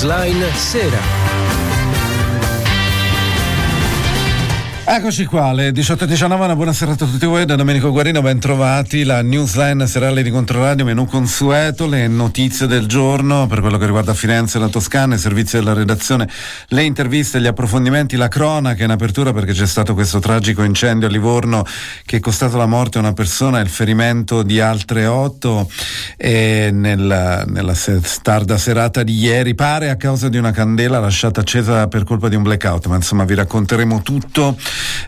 Newsline Sera. Eccoci qua, alle 18.19, buonasera a tutti voi, da Domenico Guarino, ben trovati, la newsline serale di Controradio, menu consueto, le notizie del giorno per quello che riguarda Firenze e la Toscana, i servizi della redazione, le interviste, gli approfondimenti, la cronaca in apertura perché c'è stato questo tragico incendio a Livorno che è costato la morte a una persona e il ferimento di altre otto e nella, nella tarda serata di ieri, pare a causa di una candela lasciata accesa per colpa di un blackout, ma insomma vi racconteremo tutto.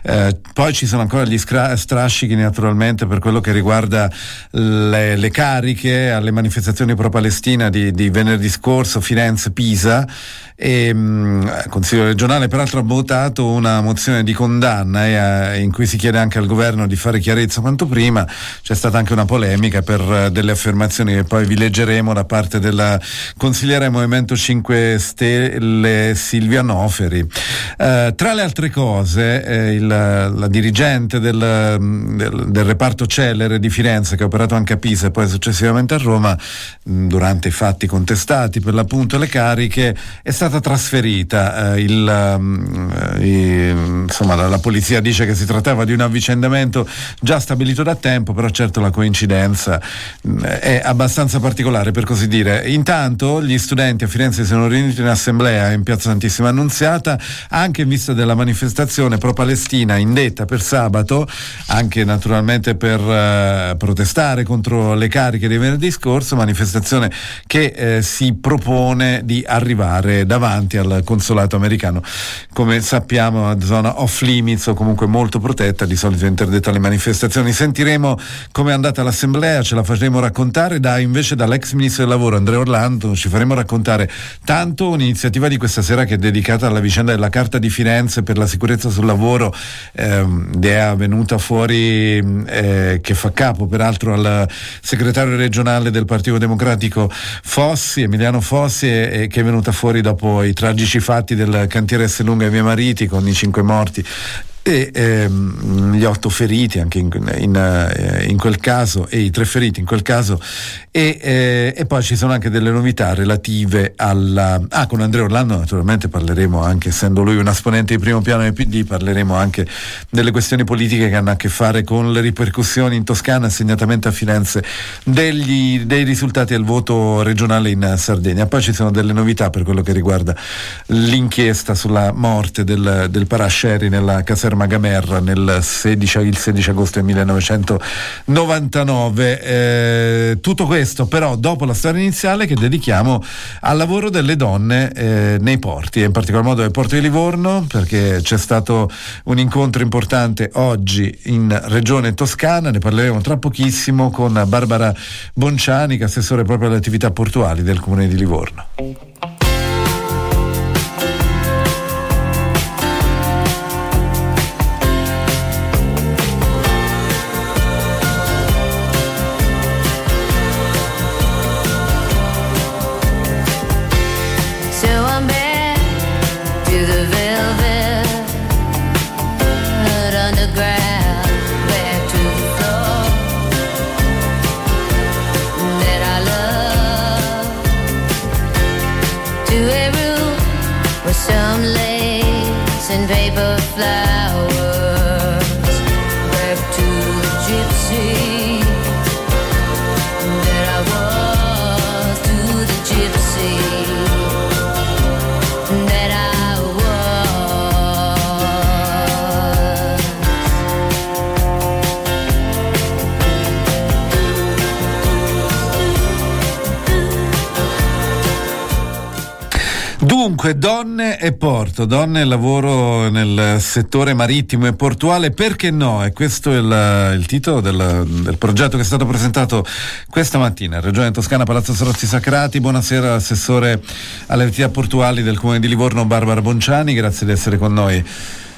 Eh, poi ci sono ancora gli scra- strascichi naturalmente per quello che riguarda le, le cariche alle manifestazioni pro-Palestina di, di venerdì scorso, Firenze, Pisa e mh, il Consiglio regionale peraltro ha votato una mozione di condanna eh, in cui si chiede anche al governo di fare chiarezza quanto prima. C'è stata anche una polemica per uh, delle affermazioni che poi vi leggeremo da parte della consigliera del Movimento 5 Stelle Silvia Noferi. Uh, tra le altre cose eh, il, la dirigente del, del, del, reparto Celere di Firenze che ha operato anche a Pisa e poi successivamente a Roma mh, durante i fatti contestati per l'appunto le cariche è stata stata trasferita. Eh, il, um, insomma, la, la, polizia dice che si trattava di un avvicendamento già stabilito da tempo, però certo la coincidenza mh, mm, è abbastanza particolare per così dire. Intanto gli studenti a Firenze si sono riuniti in assemblea in piazza Santissima Annunziata, anche in vista della manifestazione pro-Palestina indetta per sabato, anche naturalmente per uh, protestare contro le cariche di venerdì scorso, manifestazione che eh, si propone di arrivare davanti davanti al consolato americano. Come sappiamo, una zona off limits o comunque molto protetta, di solito interdetta alle manifestazioni. Sentiremo come è andata l'assemblea, ce la faremo raccontare da, invece dall'ex ministro del lavoro Andrea Orlando, ci faremo raccontare tanto un'iniziativa di questa sera che è dedicata alla vicenda della Carta di Firenze per la sicurezza sul lavoro, ehm, è venuta fuori eh, che fa capo peraltro al segretario regionale del Partito Democratico Fossi, Emiliano Fossi, e, e che è venuta fuori dopo i tragici fatti del cantiere Esselunga e Via Mariti con i cinque morti e ehm, gli otto feriti anche in, in, eh, in, quel caso e i tre feriti in quel caso. E, eh, e, poi ci sono anche delle novità relative alla ah con Andrea Orlando naturalmente parleremo anche essendo lui un esponente di primo piano del PD parleremo anche delle questioni politiche che hanno a che fare con le ripercussioni in Toscana segnatamente a Firenze degli, dei risultati al voto regionale in Sardegna. Poi ci sono delle novità per quello che riguarda l'inchiesta sulla morte del, del Parasceri nella caserma Ferma Gamerra nel 16, il 16 agosto del 1999. Eh, tutto questo però dopo la storia iniziale che dedichiamo al lavoro delle donne eh, nei porti e in particolar modo nel porto di Livorno perché c'è stato un incontro importante oggi in regione toscana, ne parleremo tra pochissimo con Barbara Bonciani, che è assessore proprio alle attività portuali del comune di Livorno. Dunque, donne e porto, donne e lavoro nel settore marittimo e portuale, perché no? E questo è il, il titolo del, del, progetto che è stato presentato questa mattina. Regione Toscana, Palazzo Sorozzi Sacrati. Buonasera, assessore alle attività portuali del Comune di Livorno, Barbara Bonciani, grazie di essere con noi.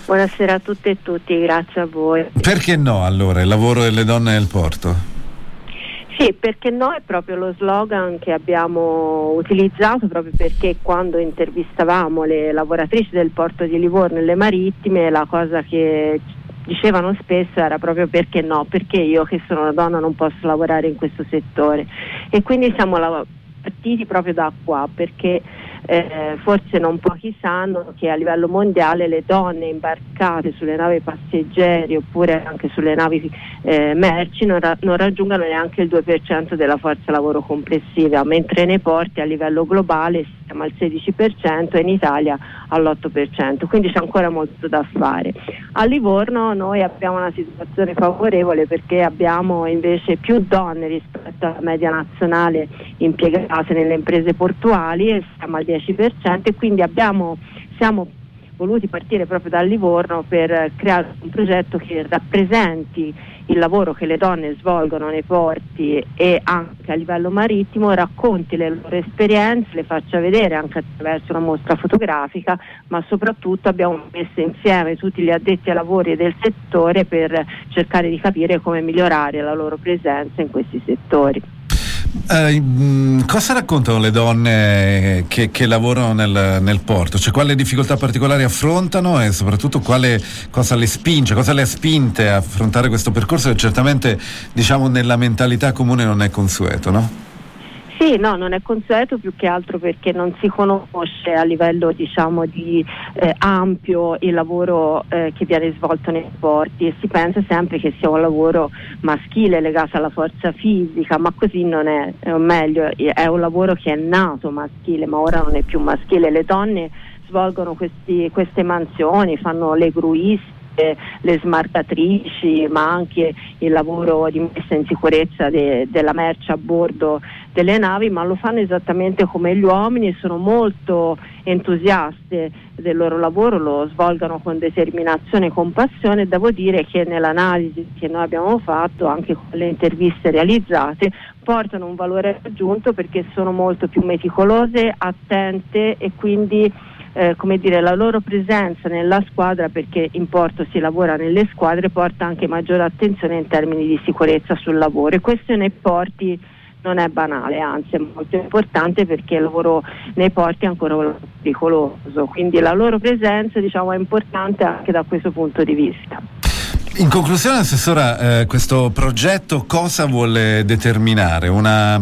Buonasera a tutte e tutti, grazie a voi. Perché no allora il lavoro delle donne nel porto? Sì, perché no è proprio lo slogan che abbiamo utilizzato proprio perché quando intervistavamo le lavoratrici del porto di Livorno e le marittime la cosa che dicevano spesso era proprio perché no, perché io che sono una donna non posso lavorare in questo settore. E quindi siamo partiti proprio da qua perché eh, forse non pochi sanno che a livello mondiale le donne imbarcate sulle navi passeggeri oppure anche sulle navi eh, merci non, ra- non, raggiungono neanche il 2% della forza lavoro complessiva, mentre nei porti a livello globale siamo al 16% e in Italia all'8%, quindi c'è ancora molto da fare. A Livorno noi abbiamo una situazione favorevole perché abbiamo invece più donne rispetto alla media nazionale impiegate nelle imprese portuali e siamo al 10% e quindi abbiamo, siamo voluti partire proprio da Livorno per creare un progetto che rappresenti il lavoro che le donne svolgono nei porti e anche a livello marittimo, racconti le loro esperienze, le faccia vedere anche attraverso una mostra fotografica, ma soprattutto abbiamo messo insieme tutti gli addetti ai lavori del settore per cercare di capire come migliorare la loro presenza in questi settori. Eh, cosa raccontano le donne che, che lavorano nel, nel, porto? Cioè, quali difficoltà particolari affrontano e soprattutto quale, cosa le spinge, cosa le ha spinte a affrontare questo percorso che certamente diciamo, nella mentalità comune non è consueto, no? Sì, no, non è consueto più che altro perché non si conosce a livello diciamo, di eh, ampio il lavoro eh, che viene svolto nei porti e si pensa sempre che sia un lavoro maschile legato alla forza fisica, ma così non è, o meglio, è un lavoro che è nato maschile, ma ora non è più maschile. Le donne svolgono questi, queste mansioni, fanno le gruiste le smarcatrici, ma anche il lavoro di messa in sicurezza de, della merce a bordo delle navi, ma lo fanno esattamente come gli uomini e sono molto entusiaste del loro lavoro, lo svolgono con determinazione e compassione. Devo dire che nell'analisi che noi abbiamo fatto, anche con le interviste realizzate, portano un valore aggiunto perché sono molto più meticolose, attente e quindi eh, come dire, la loro presenza nella squadra, perché in porto si lavora nelle squadre, porta anche maggiore attenzione in termini di sicurezza sul lavoro e questo nei porti non è banale, anzi è molto importante perché il lavoro nei porti è ancora pericoloso, quindi la loro presenza diciamo, è importante anche da questo punto di vista. In conclusione, Assessora, eh, questo progetto cosa vuole determinare? Una,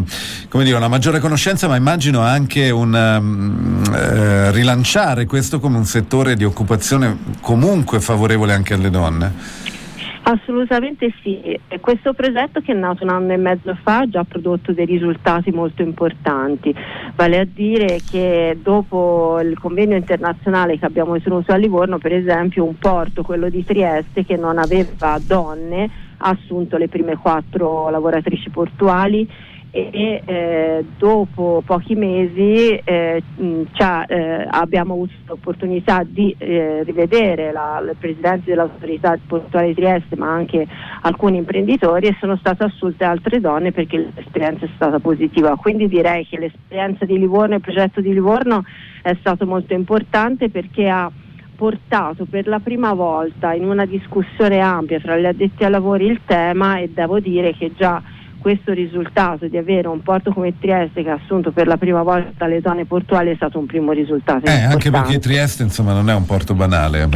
dire, una, maggiore conoscenza, ma immagino anche un um, eh, rilanciare questo come un settore di occupazione comunque favorevole anche alle donne? Assolutamente sì, questo progetto che è nato un anno e mezzo fa ha già prodotto dei risultati molto importanti, vale a dire che dopo il convegno internazionale che abbiamo tenuto a Livorno, per esempio un porto, quello di Trieste, che non aveva donne, ha assunto le prime quattro lavoratrici portuali e eh, dopo pochi mesi eh, eh, abbiamo avuto l'opportunità di eh, rivedere la, il presidente dell'autorità portuale di Trieste ma anche alcuni imprenditori e sono state assulte altre donne perché l'esperienza è stata positiva. Quindi direi che l'esperienza di Livorno il progetto di Livorno è stato molto importante perché ha portato per la prima volta in una discussione ampia tra gli addetti ai lavori il tema e devo dire che già questo risultato di avere un porto come Trieste che ha assunto per la prima volta le zone portuali è stato un primo risultato. Eh, anche perché Trieste insomma non è un porto banale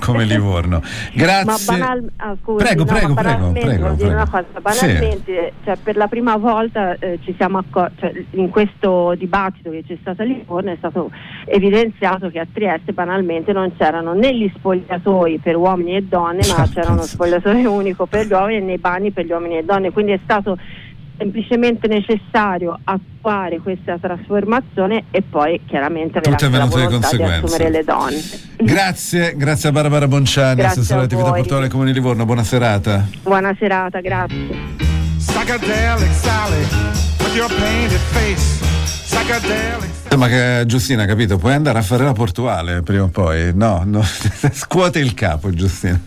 come Livorno. Grazie. Banal, ah, scusi, prego, no, prego, prego, prego, prego. Una cosa, banalmente, sì. cioè, per la prima volta eh, ci siamo accorti, cioè, in questo dibattito che c'è stato a Livorno è stato evidenziato che a Trieste banalmente non c'erano né gli spogliatoi per uomini e donne, ma certo. c'era uno spogliatoio unico per gli uomini e nei bagni per gli uomini e donne quindi è stato semplicemente necessario attuare questa trasformazione e poi chiaramente avere la volontà di assumere le donne. Grazie, grazie a Barbara Bonciani, assessore all'attività portuale Comune di Livorno, buona serata. Buona serata, grazie. Ma che Giustina, capito? Puoi andare a fare la portuale prima o poi? No, no. scuote il capo, Giustina.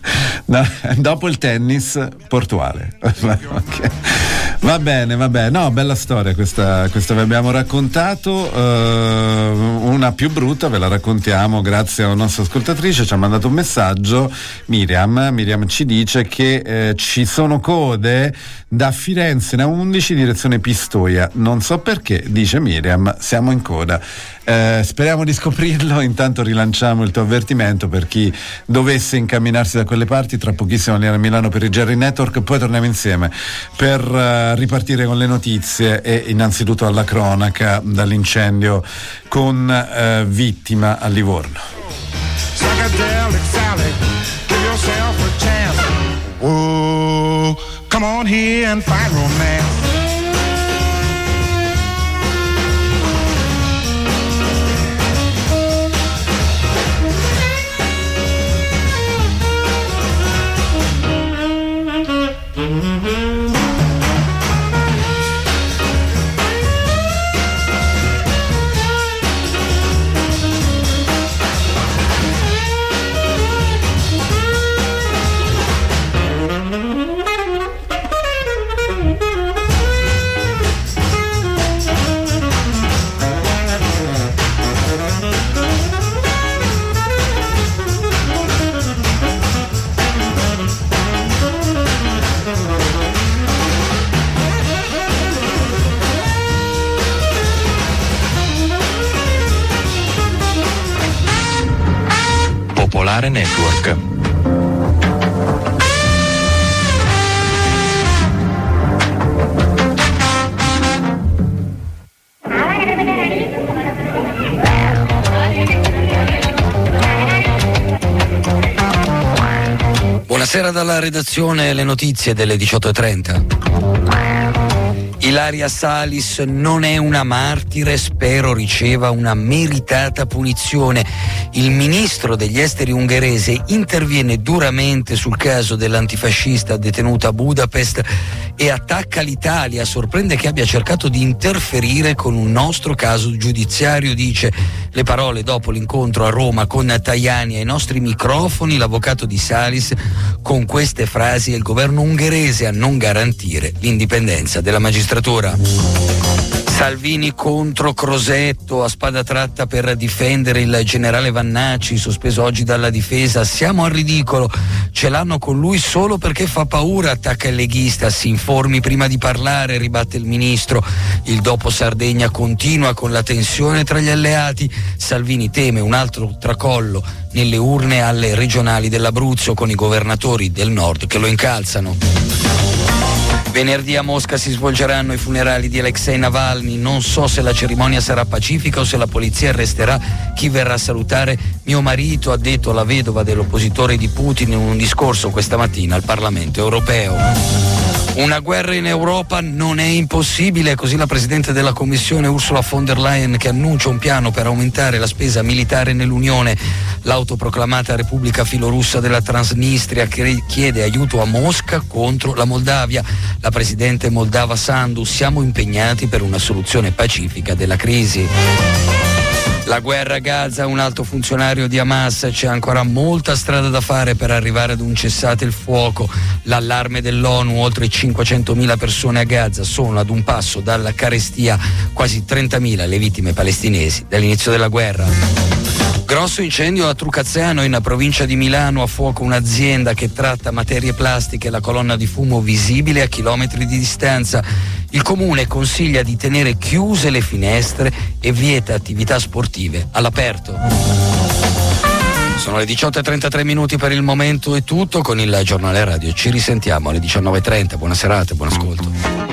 No, dopo il tennis, portuale. okay. Va bene, va bene. No, bella storia questa, questa vi abbiamo raccontato. Uh, una più brutta ve la raccontiamo grazie a una nostra ascoltatrice. Ci ha mandato un messaggio. Miriam, Miriam ci dice che eh, ci sono code da Firenze a 11 direzione Pistoia. Non so perché, dice Miriam, siamo in coda. Eh, speriamo di scoprirlo, intanto rilanciamo il tuo avvertimento per chi dovesse incamminarsi da quelle parti, tra pochissimo lì a Milano per il Jerry Network, poi torniamo insieme per uh, ripartire con le notizie e innanzitutto alla cronaca dall'incendio con uh, vittima a Livorno. Whoa, come on here and find romance. Buonasera dalla redazione, le notizie delle 18.30. Ilaria Salis non è una martire, spero riceva una meritata punizione. Il ministro degli esteri ungherese interviene duramente sul caso dell'antifascista detenuta a Budapest e attacca l'Italia. Sorprende che abbia cercato di interferire con un nostro caso giudiziario, dice le parole dopo l'incontro a Roma con Tajani ai nostri microfoni, l'avvocato di Salis con queste frasi è il governo ungherese a non garantire l'indipendenza della magistratura. Salvini contro Crosetto a spada tratta per difendere il generale Vannacci, sospeso oggi dalla difesa. Siamo al ridicolo, ce l'hanno con lui solo perché fa paura, attacca il leghista, si informi prima di parlare, ribatte il ministro. Il dopo Sardegna continua con la tensione tra gli alleati. Salvini teme un altro tracollo nelle urne alle regionali dell'Abruzzo con i governatori del nord che lo incalzano. Venerdì a Mosca si svolgeranno i funerali di Alexei Navalny. Non so se la cerimonia sarà pacifica o se la polizia arresterà chi verrà a salutare mio marito, ha detto la vedova dell'oppositore di Putin in un discorso questa mattina al Parlamento europeo. Una guerra in Europa non è impossibile, così la Presidente della Commissione Ursula von der Leyen che annuncia un piano per aumentare la spesa militare nell'Unione. L'autoproclamata Repubblica filorussa della Transnistria chiede aiuto a Mosca contro la Moldavia. La Presidente moldava Sandu, siamo impegnati per una soluzione pacifica della crisi. La guerra a Gaza, un alto funzionario di Hamas, c'è ancora molta strada da fare per arrivare ad un cessate il fuoco. L'allarme dell'ONU, oltre 500.000 persone a Gaza sono ad un passo dalla carestia, quasi 30.000 le vittime palestinesi dall'inizio della guerra. Grosso incendio a Trucazzano in provincia di Milano, a fuoco un'azienda che tratta materie plastiche, la colonna di fumo visibile a chilometri di distanza. Il comune consiglia di tenere chiuse le finestre e vieta attività sportive all'aperto. Sono le 18.33 minuti per il momento è tutto con il giornale radio. Ci risentiamo alle 19.30. Buona serata, buon ascolto.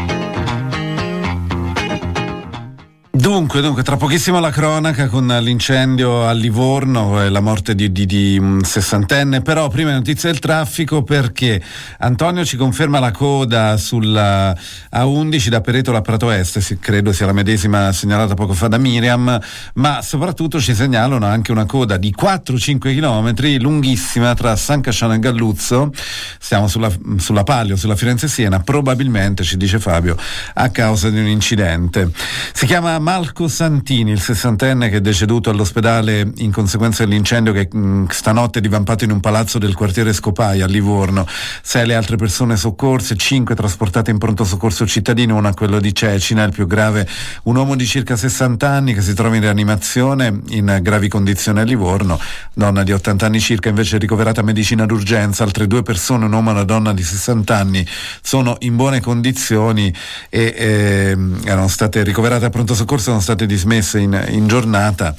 Dunque, dunque, tra pochissimo la cronaca con l'incendio a Livorno e la morte di, di, di un sessantenne, però prima notizie del traffico perché Antonio ci conferma la coda sulla A11 da Peretola a Prato Est, credo sia la medesima segnalata poco fa da Miriam, ma soprattutto ci segnalano anche una coda di 4-5 km lunghissima tra San Casciano e Galluzzo, siamo sulla, sulla Palio, sulla Firenze-Siena, probabilmente, ci dice Fabio, a causa di un incidente. Si chiama Malco Santini, il sessantenne che è deceduto all'ospedale in conseguenza dell'incendio che mh, stanotte è divampato in un palazzo del quartiere Scopaia a Livorno. Sei le altre persone soccorse, cinque trasportate in pronto soccorso cittadino, una a quello di Cecina, il più grave un uomo di circa 60 anni che si trova in rianimazione in gravi condizioni a Livorno, donna di 80 anni circa invece ricoverata a medicina d'urgenza, altre due persone, un uomo e una donna di 60 anni, sono in buone condizioni e eh, erano state ricoverate a pronto soccorso sono state dismesse in, in giornata,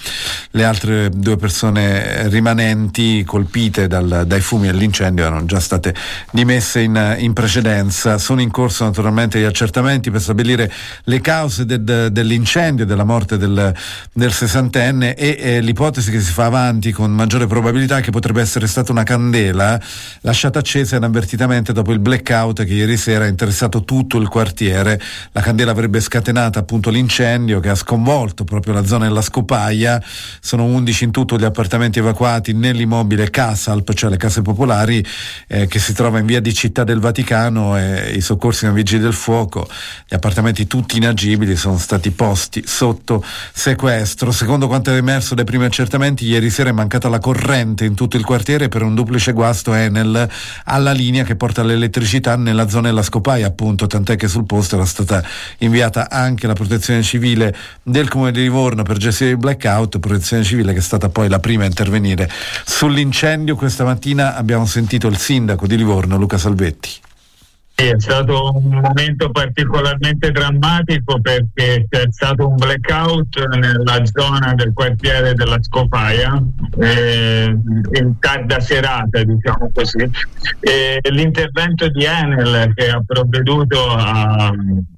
le altre due persone rimanenti colpite dal, dai fumi dell'incendio erano già state dimesse in, in, precedenza. Sono in corso naturalmente gli accertamenti per stabilire le cause de, de, dell'incendio e della morte del, del sessantenne e eh, l'ipotesi che si fa avanti con maggiore probabilità che potrebbe essere stata una candela lasciata accesa inavvertitamente dopo il blackout che ieri sera ha interessato tutto il quartiere. La candela avrebbe scatenato appunto l'incendio che ha sconvolto proprio la zona della Scopaia. Sono 11 in tutto gli appartamenti evacuati nell'immobile Casalp, cioè le case popolari, eh, che si trova in via di Città del Vaticano e i soccorsi nei vigili del fuoco. Gli appartamenti tutti inagibili sono stati posti sotto sequestro. Secondo quanto è emerso dai primi accertamenti, ieri sera è mancata la corrente in tutto il quartiere per un duplice guasto Enel alla linea che porta l'elettricità nella zona della Scopaia, appunto, tant'è che sul posto era stata inviata anche la protezione civile del comune di Livorno per gestire il blackout, protezione civile che è stata poi la prima a intervenire sull'incendio. Questa mattina abbiamo sentito il sindaco di Livorno, Luca Salvetti. Sì, è stato un momento particolarmente drammatico perché c'è stato un blackout nella zona del quartiere della Scopaia eh, in tarda serata, diciamo così. E l'intervento di Enel che ha provveduto a,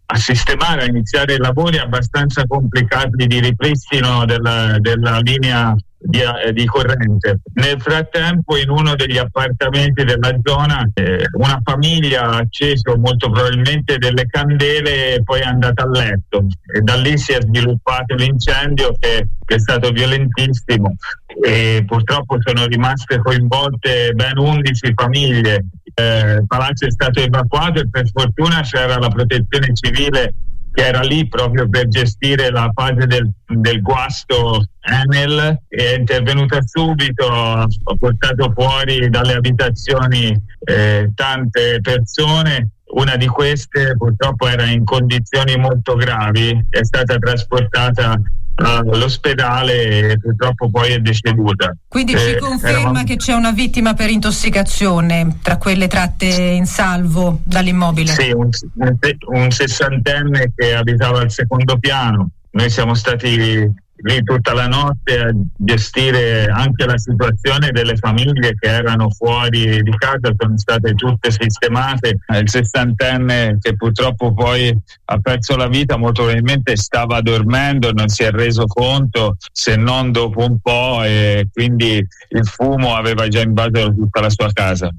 a sistemare, a iniziare i lavori abbastanza complicati di ripristino della, della linea di, eh, di, corrente. Nel frattempo in uno degli appartamenti della zona eh, una famiglia ha acceso molto probabilmente delle candele e poi è andata a letto e da lì si è sviluppato l'incendio che, che è stato violentissimo e purtroppo sono rimaste coinvolte ben 11 famiglie. Eh, il palazzo è stato evacuato e per fortuna c'era la protezione civile che era lì proprio per gestire la fase del, del guasto Enel è intervenuta subito, ha portato fuori dalle abitazioni eh, tante persone. Una di queste purtroppo era in condizioni molto gravi, è stata trasportata all'ospedale e purtroppo poi è deceduta. Quindi eh, ci conferma eravamo... che c'è una vittima per intossicazione tra quelle tratte in salvo dall'immobile? Sì, un, un sessantenne che abitava al secondo piano. Noi siamo stati lì tutta la notte a gestire anche la situazione delle famiglie che erano fuori di casa, sono state tutte sistemate. Il sessantenne che purtroppo poi ha perso la vita molto probabilmente stava dormendo, non si è reso conto se non dopo un po' e quindi il fumo aveva già invaso tutta la sua casa.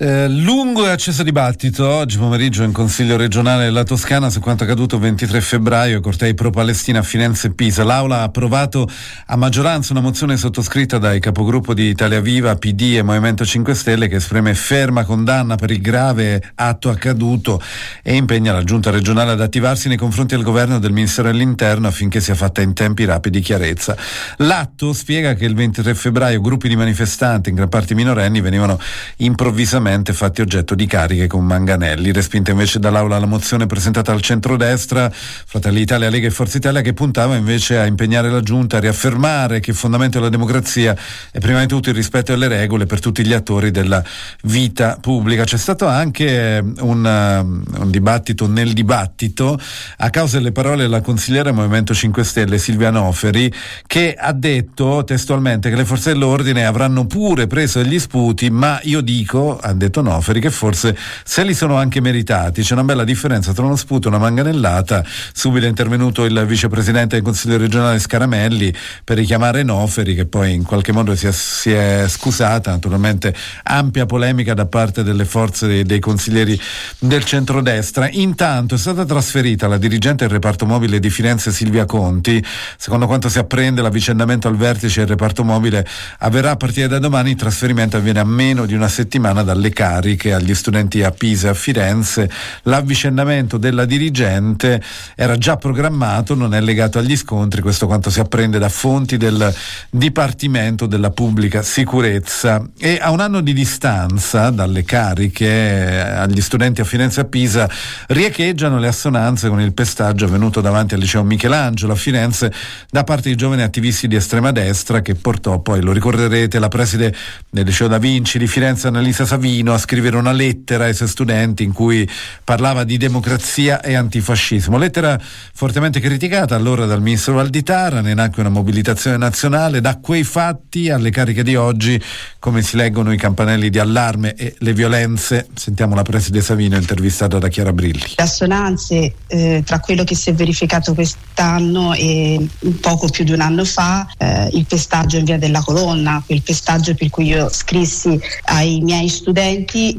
Eh, lungo e acceso dibattito oggi pomeriggio in Consiglio regionale della Toscana su quanto accaduto il 23 febbraio, cortei pro-Palestina a Firenze e Pisa. L'Aula ha approvato a maggioranza una mozione sottoscritta dai capogruppo di Italia Viva, PD e Movimento 5 Stelle che esprime ferma condanna per il grave atto accaduto e impegna la Giunta regionale ad attivarsi nei confronti del governo e del Ministero dell'Interno affinché sia fatta in tempi rapidi chiarezza. L'atto spiega che il 23 febbraio gruppi di manifestanti, in gran parte minorenni, venivano improvvisamente recentemente fatti oggetto di cariche con manganelli. Respinta invece dall'Aula la mozione presentata al centrodestra, Fratelli Italia, Lega e Forza Italia, che puntava invece a impegnare la Giunta a riaffermare che il fondamento della democrazia è prima di tutto il rispetto delle regole per tutti gli attori della vita pubblica. C'è stato anche un, uh, un dibattito nel dibattito a causa delle parole della consigliera Movimento 5 Stelle Silvia Noferi che ha detto testualmente che le forze dell'ordine avranno pure preso degli sputi ma io dico, ha detto Noferi, che forse se li sono anche meritati. C'è una bella differenza tra uno sputo e una manganellata. Subito è intervenuto il vicepresidente del Consiglio regionale Scaramelli per richiamare Noferi, che poi in qualche modo si è, si è scusata. Naturalmente ampia polemica da parte delle forze dei, dei consiglieri del centrodestra. Intanto è stata trasferita la dirigente del reparto mobile di Firenze Silvia Conti. Secondo quanto si apprende, l'avvicendamento al vertice del reparto mobile avverrà a partire da domani. Il trasferimento avviene a meno di una settimana dalle le cariche agli studenti a Pisa e a Firenze. L'avvicendamento della dirigente era già programmato, non è legato agli scontri, questo quanto si apprende da fonti del Dipartimento della Pubblica Sicurezza. E a un anno di distanza dalle cariche agli studenti a Firenze e a Pisa riecheggiano le assonanze con il pestaggio avvenuto davanti al liceo Michelangelo a Firenze da parte di giovani attivisti di estrema destra che portò poi, lo ricorderete, la preside del liceo Da Vinci di Firenze Annalisa Savini Savino a scrivere una lettera ai suoi studenti in cui parlava di democrazia e antifascismo. Lettera fortemente criticata allora dal ministro Valditara, ne nacque una mobilitazione nazionale, da quei fatti alle cariche di oggi come si leggono i campanelli di allarme e le violenze. Sentiamo la preside Savino intervistata da Chiara Brilli. Assonanze eh, tra quello che si è verificato quest'anno e poco più di un anno fa, eh, il pestaggio in via della colonna, quel pestaggio per cui io scrissi ai miei studenti,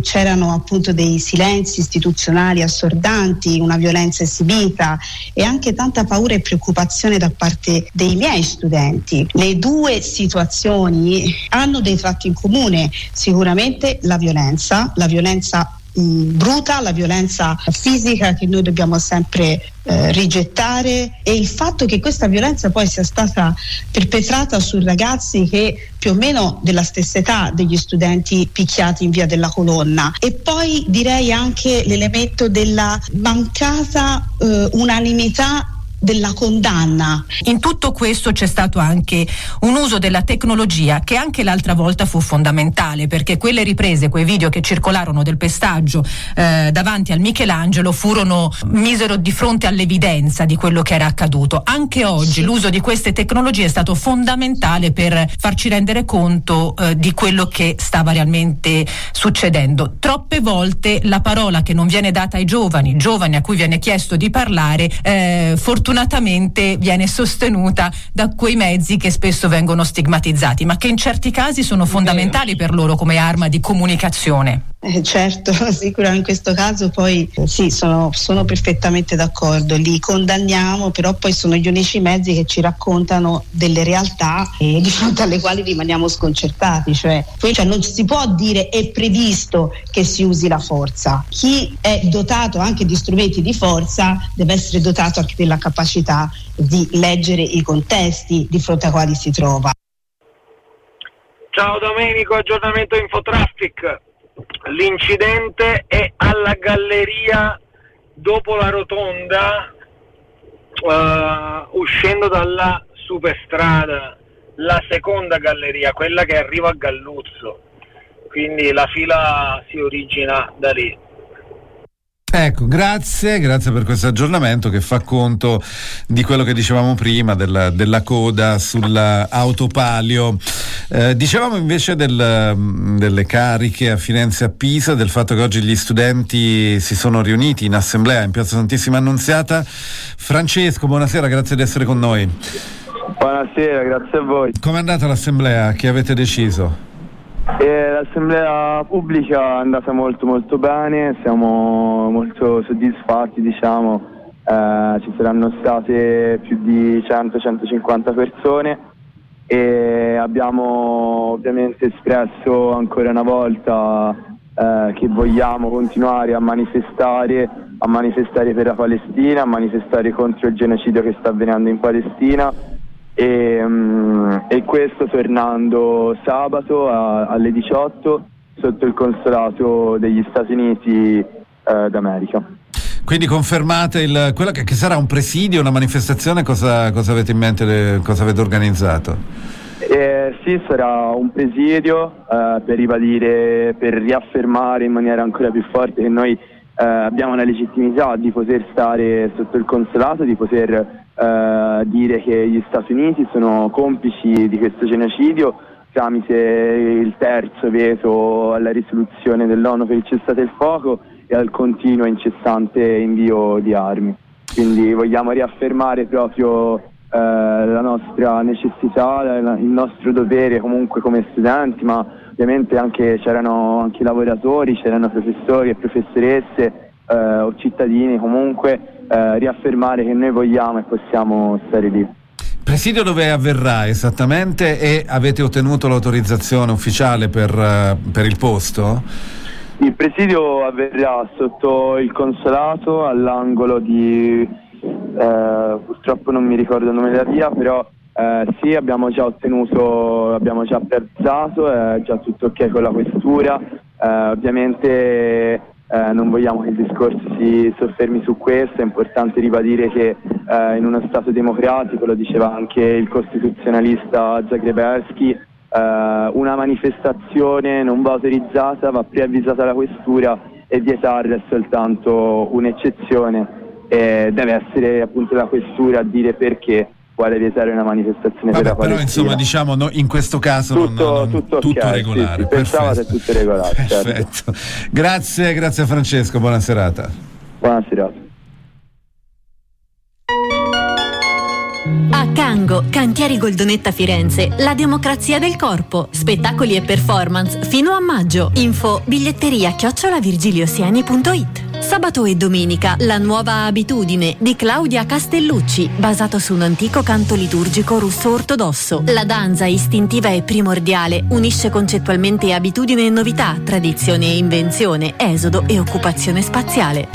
c'erano appunto dei silenzi istituzionali assordanti, una violenza esibita e anche tanta paura e preoccupazione da parte dei miei studenti. Le due situazioni hanno dei tratti in comune, sicuramente la violenza, la violenza bruta, la violenza fisica che noi dobbiamo sempre eh, rigettare e il fatto che questa violenza poi sia stata perpetrata su ragazzi che più o meno della stessa età degli studenti picchiati in via della colonna. E poi direi anche l'elemento della mancata eh, unanimità della condanna. In tutto questo c'è stato anche un uso della tecnologia che anche l'altra volta fu fondamentale perché quelle riprese, quei video che circolarono del pestaggio eh, davanti al Michelangelo furono misero di fronte all'evidenza di quello che era accaduto. Anche oggi l'uso di queste tecnologie è stato fondamentale per farci rendere conto eh, di quello che stava realmente succedendo. Troppe volte la parola che non viene data ai giovani, giovani a cui viene chiesto di parlare, eh, fortunatamente fortunatamente viene sostenuta da quei mezzi che spesso vengono stigmatizzati, ma che in certi casi sono fondamentali per loro come arma di comunicazione. Eh, certo, sicuramente in questo caso poi sì, sono, sono, perfettamente d'accordo, li condanniamo, però poi sono gli unici mezzi che ci raccontano delle realtà eh, di fronte alle quali rimaniamo sconcertati, cioè, cioè non si può dire è previsto che si usi la forza, chi è dotato anche di strumenti di forza deve essere dotato anche della capacità di leggere i contesti di fronte ai quali si trova. Ciao Domenico, aggiornamento Infotraffic l'incidente è alla galleria dopo la rotonda uh, uscendo dalla superstrada la seconda galleria quella che arriva a Galluzzo. Quindi la fila si origina da lì Ecco, grazie, grazie per questo aggiornamento che fa conto di quello che dicevamo prima della, della coda sull'autopalio. Eh, dicevamo invece del, delle cariche a Firenze e a Pisa, del fatto che oggi gli studenti si sono riuniti in assemblea in Piazza Santissima Annunziata. Francesco, buonasera, grazie di essere con noi. Buonasera, grazie a voi. Com'è andata l'assemblea? Che avete deciso? E l'assemblea pubblica è andata molto molto bene, siamo molto soddisfatti diciamo, eh, ci saranno state più di 100-150 persone e abbiamo ovviamente espresso ancora una volta eh, che vogliamo continuare a manifestare, a manifestare per la Palestina, a manifestare contro il genocidio che sta avvenendo in Palestina e, um, e questo tornando sabato a, alle 18 sotto il consolato degli Stati Uniti eh, d'America. Quindi confermate il, quello che, che, sarà un presidio, una manifestazione, cosa, cosa avete in mente, cosa avete organizzato? Eh, sì, sarà un presidio eh, per ribadire, per riaffermare in maniera ancora più forte che noi eh, abbiamo la legittimità di poter stare sotto il consolato, di poter eh, dire che gli Stati Uniti sono complici di questo genocidio tramite il terzo veto alla risoluzione dell'ONU per il cessate il fuoco e al continuo e incessante invio di armi. Quindi vogliamo riaffermare proprio eh, la nostra necessità, la, il nostro dovere comunque come studenti, ma ovviamente anche, c'erano anche lavoratori, c'erano professori e professoresse eh, o cittadini comunque eh, riaffermare che noi vogliamo e possiamo stare lì. Presidio dove avverrà esattamente e avete ottenuto l'autorizzazione ufficiale per, uh, per il posto? Il presidio avverrà sotto il consolato all'angolo di, eh, purtroppo non mi ricordo il nome della via, però eh, sì, abbiamo già ottenuto, abbiamo già piazzato, è già tutto ok con la questura, eh, ovviamente eh, non vogliamo che il discorso si soffermi su questo, è importante ribadire che eh, in uno Stato democratico, lo diceva anche il costituzionalista Zagrebelski, eh, una manifestazione non va autorizzata, va preavvisata la questura e vietare è soltanto un'eccezione. E deve essere appunto la questura a dire perché vuole vietare una manifestazione Vabbè, per la però Palestina. insomma diciamo no, in questo caso tutto, non, non- tutto, tutto ok, regolare. sì, sì, Perfetto. tutto regolare. certo. Perfetto. Grazie, grazie a Francesco, buona serata. Buona serata. A Cango, Cantieri Goldonetta Firenze, la democrazia del corpo, spettacoli e performance fino a maggio. Info biglietteria chiocciolavirgiliosiani.it. Sabato e domenica, la nuova abitudine di Claudia Castellucci, basato su un antico canto liturgico russo ortodosso. La danza istintiva e primordiale unisce concettualmente abitudine e novità, tradizione e invenzione, esodo e occupazione spaziale.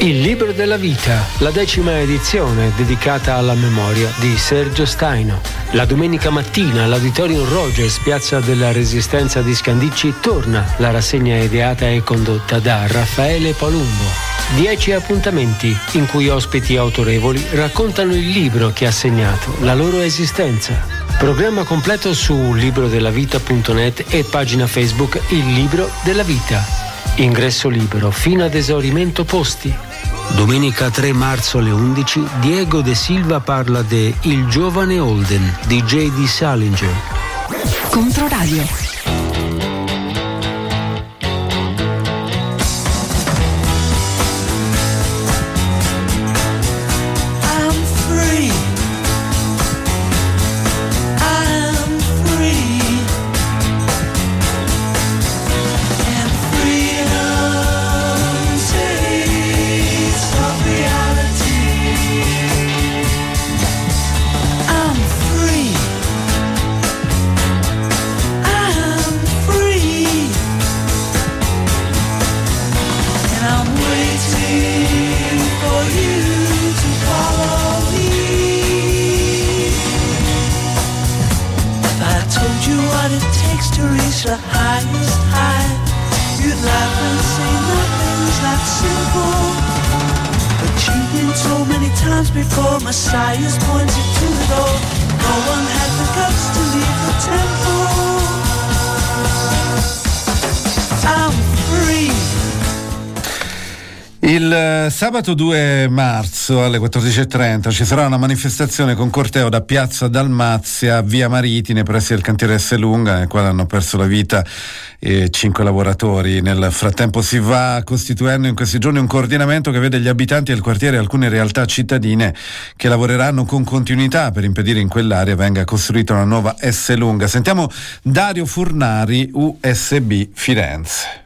Il libro della vita, la decima edizione dedicata alla memoria di Sergio Staino. La domenica mattina all'Auditorium Rogers, piazza della Resistenza di Scandicci, torna la rassegna ideata e condotta da Raffaele Palumbo. Dieci appuntamenti in cui ospiti autorevoli raccontano il libro che ha segnato la loro esistenza. Programma completo su librodellavita.net e pagina Facebook Il Libro della Vita. Ingresso libero fino ad esaurimento posti. Domenica 3 marzo alle 11 Diego De Silva parla de Il giovane Holden di J.D. Salinger. Controradio. The highest high, you'd laugh and say nothing's that simple. But you've been told many times before, Messiah's pointed to the door. No one had the guts to leave the temple. Il eh, sabato 2 marzo alle 14.30 ci sarà una manifestazione con corteo da Piazza Dalmazia, via Maritime, pressi del cantiere S. Lunga, nel quale hanno perso la vita eh, cinque lavoratori. Nel frattempo si va costituendo in questi giorni un coordinamento che vede gli abitanti del quartiere e alcune realtà cittadine che lavoreranno con continuità per impedire in quell'area venga costruita una nuova S. Lunga. Sentiamo Dario Furnari, USB Firenze.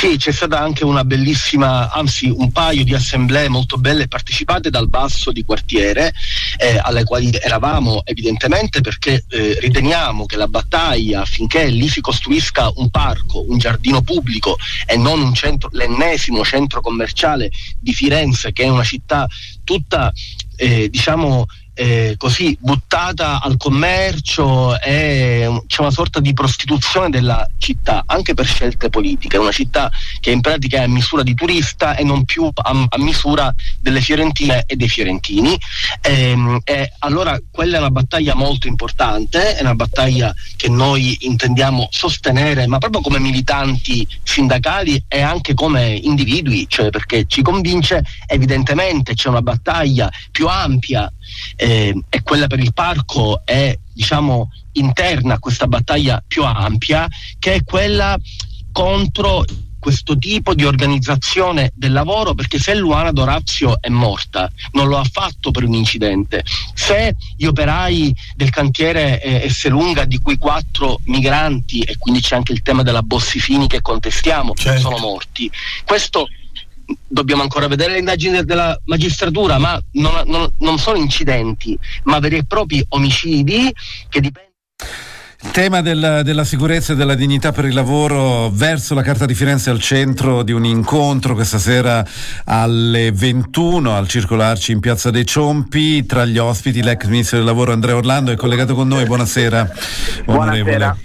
Sì, c'è stata anche una bellissima, anzi un paio di assemblee molto belle partecipate dal basso di quartiere, eh, alle quali eravamo evidentemente perché eh, riteniamo che la battaglia affinché lì si costruisca un parco, un giardino pubblico e non un centro, l'ennesimo centro commerciale di Firenze, che è una città tutta, eh, diciamo, eh, così buttata al commercio e mm, c'è una sorta di prostituzione della città anche per scelte politiche, una città che in pratica è a misura di turista e non più a, a misura delle fiorentine e dei fiorentini. Ehm, e allora quella è una battaglia molto importante, è una battaglia che noi intendiamo sostenere ma proprio come militanti sindacali e anche come individui, cioè perché ci convince evidentemente c'è una battaglia più ampia eh, e quella per il parco è diciamo interna a questa battaglia più ampia che è quella contro questo tipo di organizzazione del lavoro perché se Luana Dorazio è morta non lo ha fatto per un incidente. Se gli operai del cantiere eh, Esselunga di cui quattro migranti e quindi c'è anche il tema della Bossifini che contestiamo sono morti. Questo dobbiamo ancora vedere le indagini della magistratura ma non, non- non sono incidenti ma veri e propri omicidi che dipendono Il tema del- della sicurezza e della dignità per il lavoro verso la Carta di Firenze al centro di un incontro questa sera alle 21 al Circolarci in Piazza dei Ciompi. Tra gli ospiti l'ex ministro del lavoro Andrea Orlando è collegato con noi. Buonasera. onorevole. Buonasera.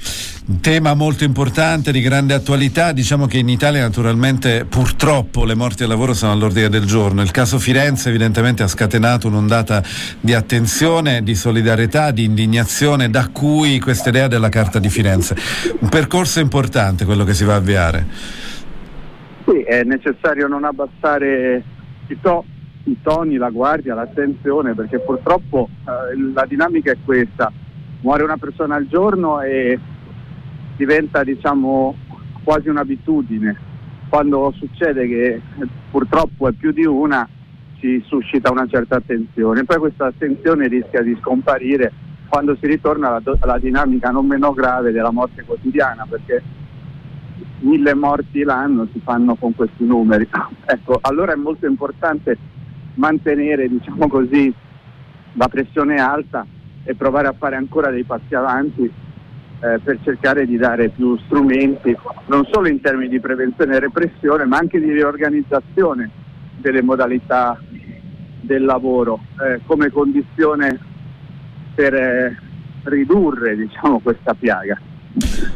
Un tema molto importante, di grande attualità, diciamo che in Italia naturalmente purtroppo le morti al lavoro sono all'ordine del giorno. Il caso Firenze evidentemente ha scatenato un'ondata di attenzione, di solidarietà, di indignazione, da cui questa idea della Carta di Firenze. Un percorso importante quello che si va a avviare. Sì, è necessario non abbassare i, to- i toni, la guardia, l'attenzione, perché purtroppo eh, la dinamica è questa. Muore una persona al giorno e diventa diciamo quasi un'abitudine. Quando succede che eh, purtroppo è più di una si suscita una certa attenzione. Poi questa attenzione rischia di scomparire quando si ritorna alla, alla dinamica non meno grave della morte quotidiana, perché mille morti l'anno si fanno con questi numeri. Ecco, allora è molto importante mantenere, diciamo così, la pressione alta e provare a fare ancora dei passi avanti eh, per cercare di dare più strumenti, non solo in termini di prevenzione e repressione, ma anche di riorganizzazione delle modalità del lavoro eh, come condizione per eh, ridurre diciamo, questa piaga.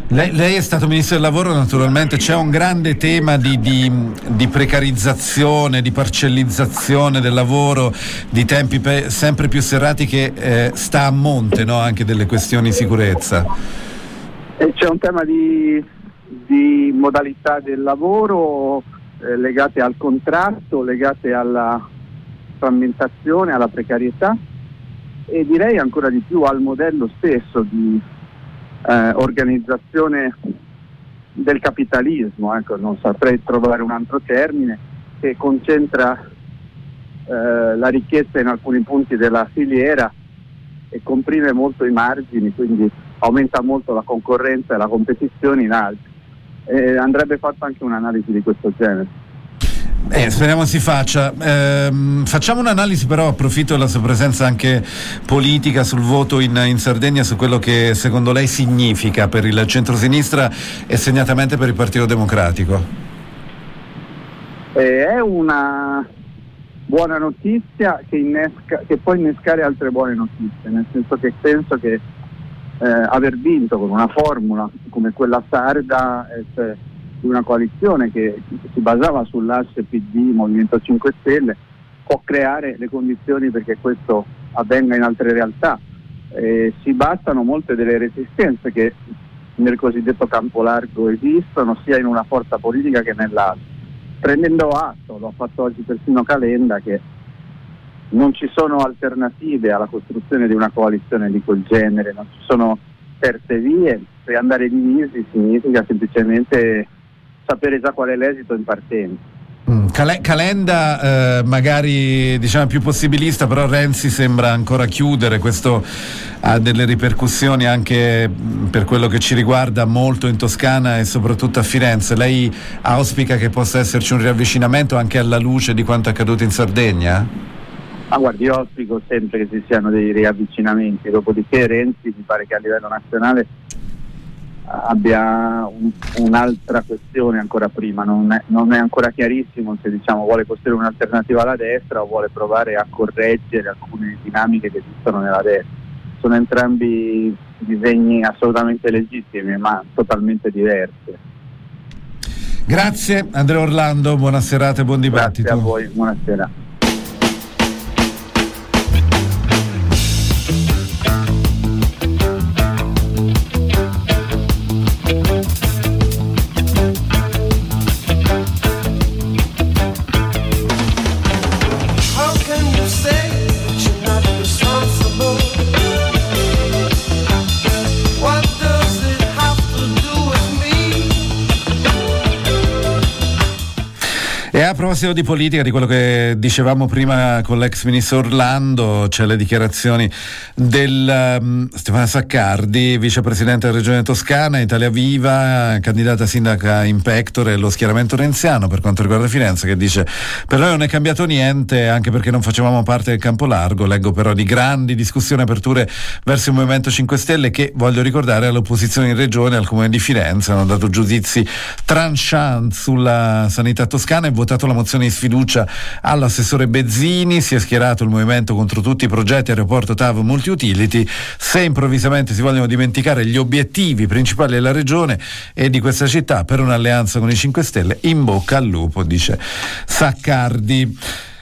Lei, lei, è stato ministro del lavoro, naturalmente c'è un grande tema di, di, di precarizzazione, di parcellizzazione del lavoro, di tempi pe- sempre più serrati che eh, sta a monte no? anche delle questioni di sicurezza. C'è un tema di, di modalità del lavoro eh, legate al contratto, legate alla frammentazione, alla precarietà e direi ancora di più al modello stesso di eh, organizzazione del capitalismo, ecco, non saprei trovare un altro termine, che concentra eh, la ricchezza in alcuni punti della filiera e comprime molto i margini, quindi aumenta molto la concorrenza e la competizione in altri. Eh, andrebbe fatta anche un'analisi di questo genere. Eh, speriamo si faccia. Eh, facciamo un'analisi però, approfitto della sua presenza anche politica sul voto in, in, Sardegna, su quello che secondo lei significa per il centrosinistra e segnatamente per il Partito Democratico. Eh, è una buona notizia che, innesca, che, può innescare altre buone notizie, nel senso che penso che eh, aver vinto con una formula come quella sarda cioè, di una coalizione che si basava sull'asse PD Movimento 5 Stelle può creare le condizioni perché questo avvenga in altre realtà. Eh, si bastano molte delle resistenze che nel cosiddetto campo largo esistono sia in una forza politica che nell'altra. Prendendo atto, l'ho fatto oggi persino Calenda, che non ci sono alternative alla costruzione di una coalizione di quel genere, non ci sono terze vie, e andare divisi significa semplicemente sapere già qual è l'esito in partenza. Mm, Cal- Calenda eh, magari diciamo più possibilista, però Renzi sembra ancora chiudere, questo ha delle ripercussioni anche mm, per quello che ci riguarda molto in Toscana e soprattutto a Firenze. Lei auspica che possa esserci un riavvicinamento anche alla luce di quanto accaduto in Sardegna? Ah, guardi, io auspico sempre che ci siano dei riavvicinamenti, dopodiché Renzi mi pare che a livello nazionale abbia un, un'altra questione ancora prima, non è, non è, ancora chiarissimo se diciamo, vuole costruire un'alternativa alla destra o vuole provare a correggere alcune dinamiche che esistono nella destra. Sono entrambi disegni assolutamente legittimi ma totalmente diversi. Grazie Andrea Orlando, buona serata e buon dibattito. Grazie a voi, buonasera. Proposito di politica, di quello che dicevamo prima con l'ex ministro Orlando, c'è le dichiarazioni del um, Stefano Saccardi, vicepresidente della regione toscana, Italia Viva, candidata sindaca in pectore lo schieramento renziano per quanto riguarda Firenze, che dice per noi non è cambiato niente, anche perché non facevamo parte del campo largo, leggo però di grandi discussioni e aperture verso il Movimento 5 Stelle che, voglio ricordare, all'opposizione in regione, al comune di Firenze, hanno dato giudizi tranchant sulla sanità toscana e votato la mozione di sfiducia all'assessore Bezzini, si è schierato il movimento contro tutti i progetti aeroporto TAV multi-utility, se improvvisamente si vogliono dimenticare gli obiettivi principali della regione e di questa città per un'alleanza con i 5 Stelle, in bocca al lupo, dice Saccardi.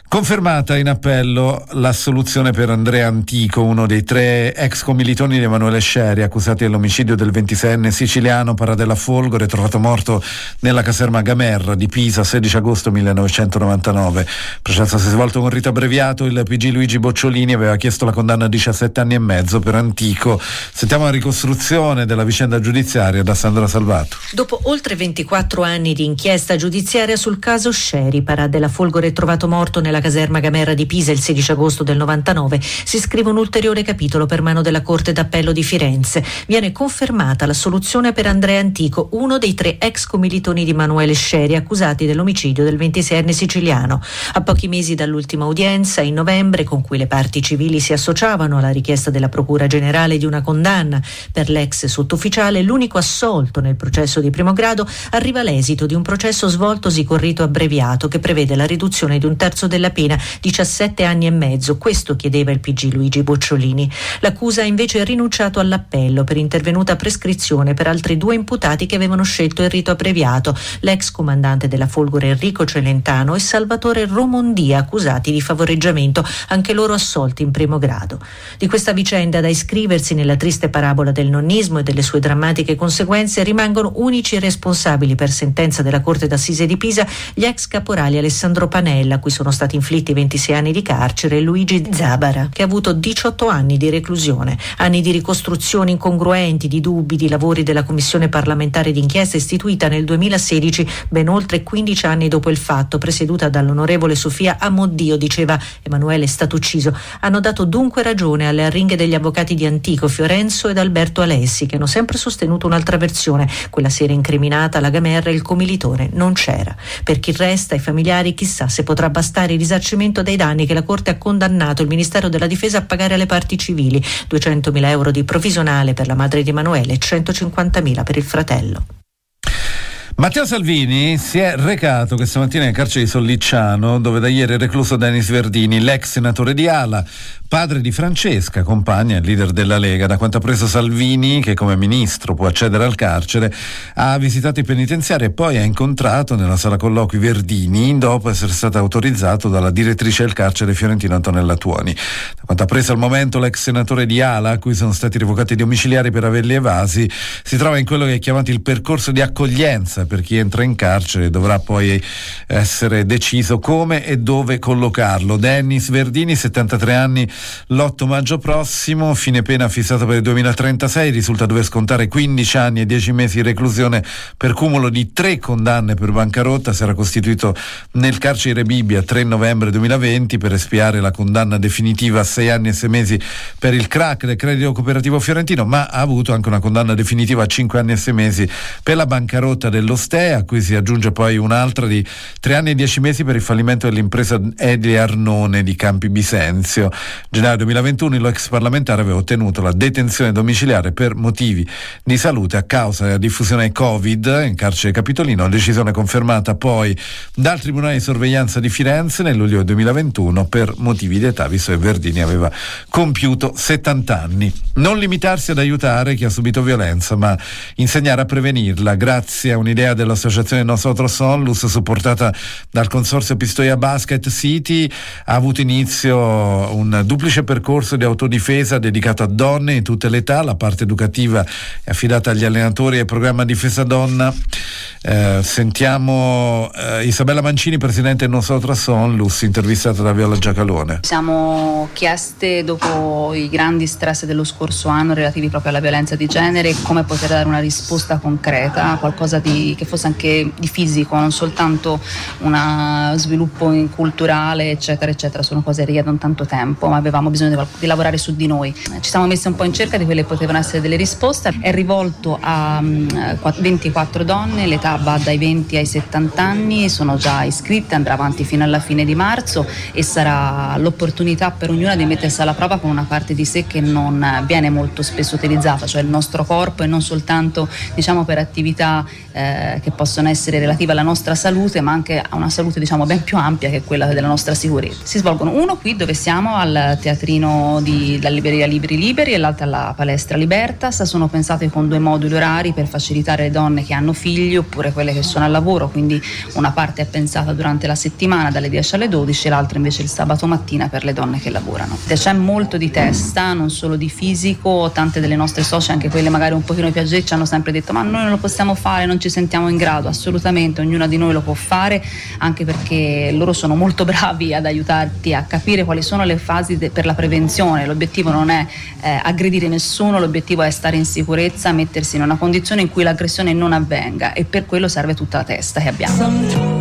Confermata in appello l'assoluzione per Andrea Antico, uno dei tre ex commilitoni di Emanuele Scieri, accusati dell'omicidio del 26enne siciliano Paradella Folgore, trovato morto nella caserma Gamerra di Pisa 16 agosto 1999. Il processo si è svolto con rito abbreviato, il PG Luigi Bocciolini aveva chiesto la condanna a 17 anni e mezzo per Antico. Sentiamo la ricostruzione della vicenda giudiziaria da Sandra Salvato. Dopo oltre 24 anni di inchiesta giudiziaria sul caso Scieri, Paradella Folgore trovato morto nella caserma Gamerra di Pisa il 16 agosto del 99, si scrive un ulteriore capitolo per mano della Corte d'Appello di Firenze. Viene confermata la soluzione per Andrea Antico, uno dei tre ex commilitoni di Manuele Scieri accusati dell'omicidio del 26enne siciliano. A pochi mesi dall'ultima udienza, in novembre, con cui le parti civili si associavano alla richiesta della Procura Generale di una condanna per l'ex sottufficiale, l'unico assolto nel processo di primo grado, arriva l'esito di un processo svoltosi con rito abbreviato che prevede la riduzione di un terzo della pena, 17 anni e mezzo. Questo chiedeva il PG Luigi Bocciolini. L'accusa ha invece rinunciato all'appello per intervenuta prescrizione per altri due imputati che avevano scelto il rito abbreviato, l'ex comandante della Folgore Enrico Celentano e Salvatore Romondia, accusati di favoreggiamento, anche loro assolti in primo grado. Di questa vicenda da iscriversi nella triste parabola del nonnismo e delle sue drammatiche conseguenze rimangono unici responsabili per sentenza della Corte d'Assise di Pisa gli ex caporali Alessandro Panella, cui sono stati inflitti 26 anni di carcere, Luigi Zabara, che ha avuto 18 anni di reclusione, anni di ricostruzioni incongruenti, di dubbi, di lavori della Commissione parlamentare d'inchiesta istituita nel 2016, ben oltre 15 anni dopo il fatto, presieduta dall'onorevole Sofia Amoddio, diceva Emanuele è stato ucciso, hanno dato dunque ragione alle arringhe degli avvocati di Antico, Fiorenzo ed Alberto Alessi, che hanno sempre sostenuto un'altra versione, quella sera incriminata la Gamerra il comilitore non c'era. Per chi resta, i familiari, chissà se potrà bastare il risarcimento dei danni che la Corte ha condannato il Ministero della Difesa a pagare alle parti civili, 200.000 euro di provvisionale per la madre di Emanuele e 150.000 per il fratello. Matteo Salvini si è recato questa mattina nel carcere di Sollicciano, dove da ieri è recluso Denis Verdini, l'ex senatore di Ala, padre di Francesca, compagna e leader della Lega. Da quanto ha preso Salvini, che come ministro può accedere al carcere, ha visitato i penitenziari e poi ha incontrato nella sala colloqui Verdini, dopo essere stato autorizzato dalla direttrice del carcere Fiorentino Antonella Tuoni. Da quanto ha preso al momento l'ex senatore di Ala, a cui sono stati revocati i domiciliari per averli evasi, si trova in quello che è chiamato il percorso di accoglienza per chi entra in carcere dovrà poi essere deciso come e dove collocarlo. Dennis Verdini, 73 anni, l'8 maggio prossimo, fine pena fissato per il 2036, risulta dover scontare 15 anni e 10 mesi di reclusione per cumulo di tre condanne per bancarotta, era costituito nel carcere Bibbia 3 novembre 2020 per espiare la condanna definitiva a 6 anni e 6 mesi per il crack del credito cooperativo fiorentino, ma ha avuto anche una condanna definitiva a 5 anni e 6 mesi per la bancarotta dello Ste, a cui si aggiunge poi un'altra di 3 anni e 10 mesi per il fallimento dell'impresa Edi Arnone di Campi Bisenzio. Gennaio 2021 l'ex parlamentare aveva ottenuto la detenzione domiciliare per motivi di salute a causa della diffusione Covid in carcere Capitolino, decisione confermata poi dal Tribunale di sorveglianza di Firenze nel luglio 2021 per motivi di età, visto che Verdini aveva compiuto 70 anni. Non limitarsi ad aiutare chi ha subito violenza, ma insegnare a prevenirla grazie a un'idea dell'associazione Nosotros Onlus supportata dal consorzio Pistoia Basket City ha avuto inizio un duplice percorso di autodifesa dedicato a donne in tutte le età, la parte educativa è affidata agli allenatori e al programma Difesa Donna. Eh, sentiamo eh, Isabella Mancini, presidente Nosotros Onlus, intervistata da Viola Giacalone. Siamo chieste dopo i grandi stress dello scorso anno relativi proprio alla violenza di genere come poter dare una risposta concreta, qualcosa di, che fosse anche di fisico, non soltanto uno sviluppo culturale, eccetera, eccetera, sono cose che richiedono tanto tempo, ma avevamo bisogno di, lavorare su di noi. Ci siamo messi un po' in cerca di quelle che potevano essere delle risposte. È rivolto a um, mm, 24 donne, l'età va dai 20 ai 70 anni, sono già iscritte, andrà avanti fino alla fine di marzo e sarà l'opportunità per ognuna di mettersi alla prova con una parte di sé che non viene molto spesso utilizzata, cioè il nostro corpo e non soltanto diciamo, per attività eh, che possono essere relative alla nostra salute, ma anche a una salute diciamo, ben più ampia che quella della nostra sicurezza. Si svolgono uno qui dove siamo al teatrino della libreria Libri Liberi e l'altro alla palestra Libertas, sono pensate con due moduli orari per facilitare le donne che hanno figli oppure quelle che sono al lavoro, quindi una parte è pensata durante la settimana dalle 10 alle 12 e l'altra invece il sabato mattina per le donne che lavorano. C'è molto di testa, non solo di fisico, tante delle nostre socie, anche quelle magari un pochino piaggetti, hanno sempre detto ma noi non lo possiamo fare, non ci ci sentiamo in grado, assolutamente, ognuna di noi lo può fare, anche perché loro sono molto bravi ad aiutarti a capire quali sono le fasi de- per la prevenzione. L'obiettivo non è eh, aggredire nessuno, l'obiettivo è stare in sicurezza, mettersi in una condizione in cui l'aggressione non avvenga e per quello serve tutta la testa che abbiamo.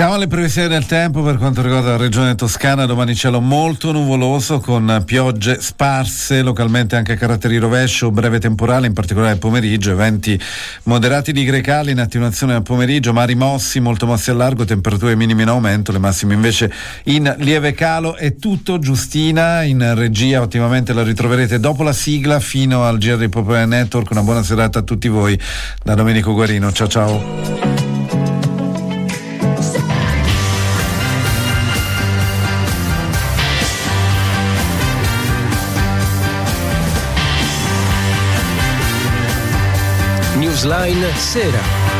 Siamo alle previsioni del tempo per quanto riguarda la regione toscana, domani cielo molto nuvoloso con piogge sparse, localmente anche a caratteri rovescio, breve temporale, in particolare al pomeriggio, venti moderati di grecali in attenuazione al pomeriggio, mari mossi, molto mossi al largo, temperature minime in aumento, le massime invece in lieve calo. È tutto Giustina in regia, ottimamente la ritroverete dopo la sigla fino al GR Popolare Network. Una buona serata a tutti voi da Domenico Guarino. Ciao ciao. Slain Sera.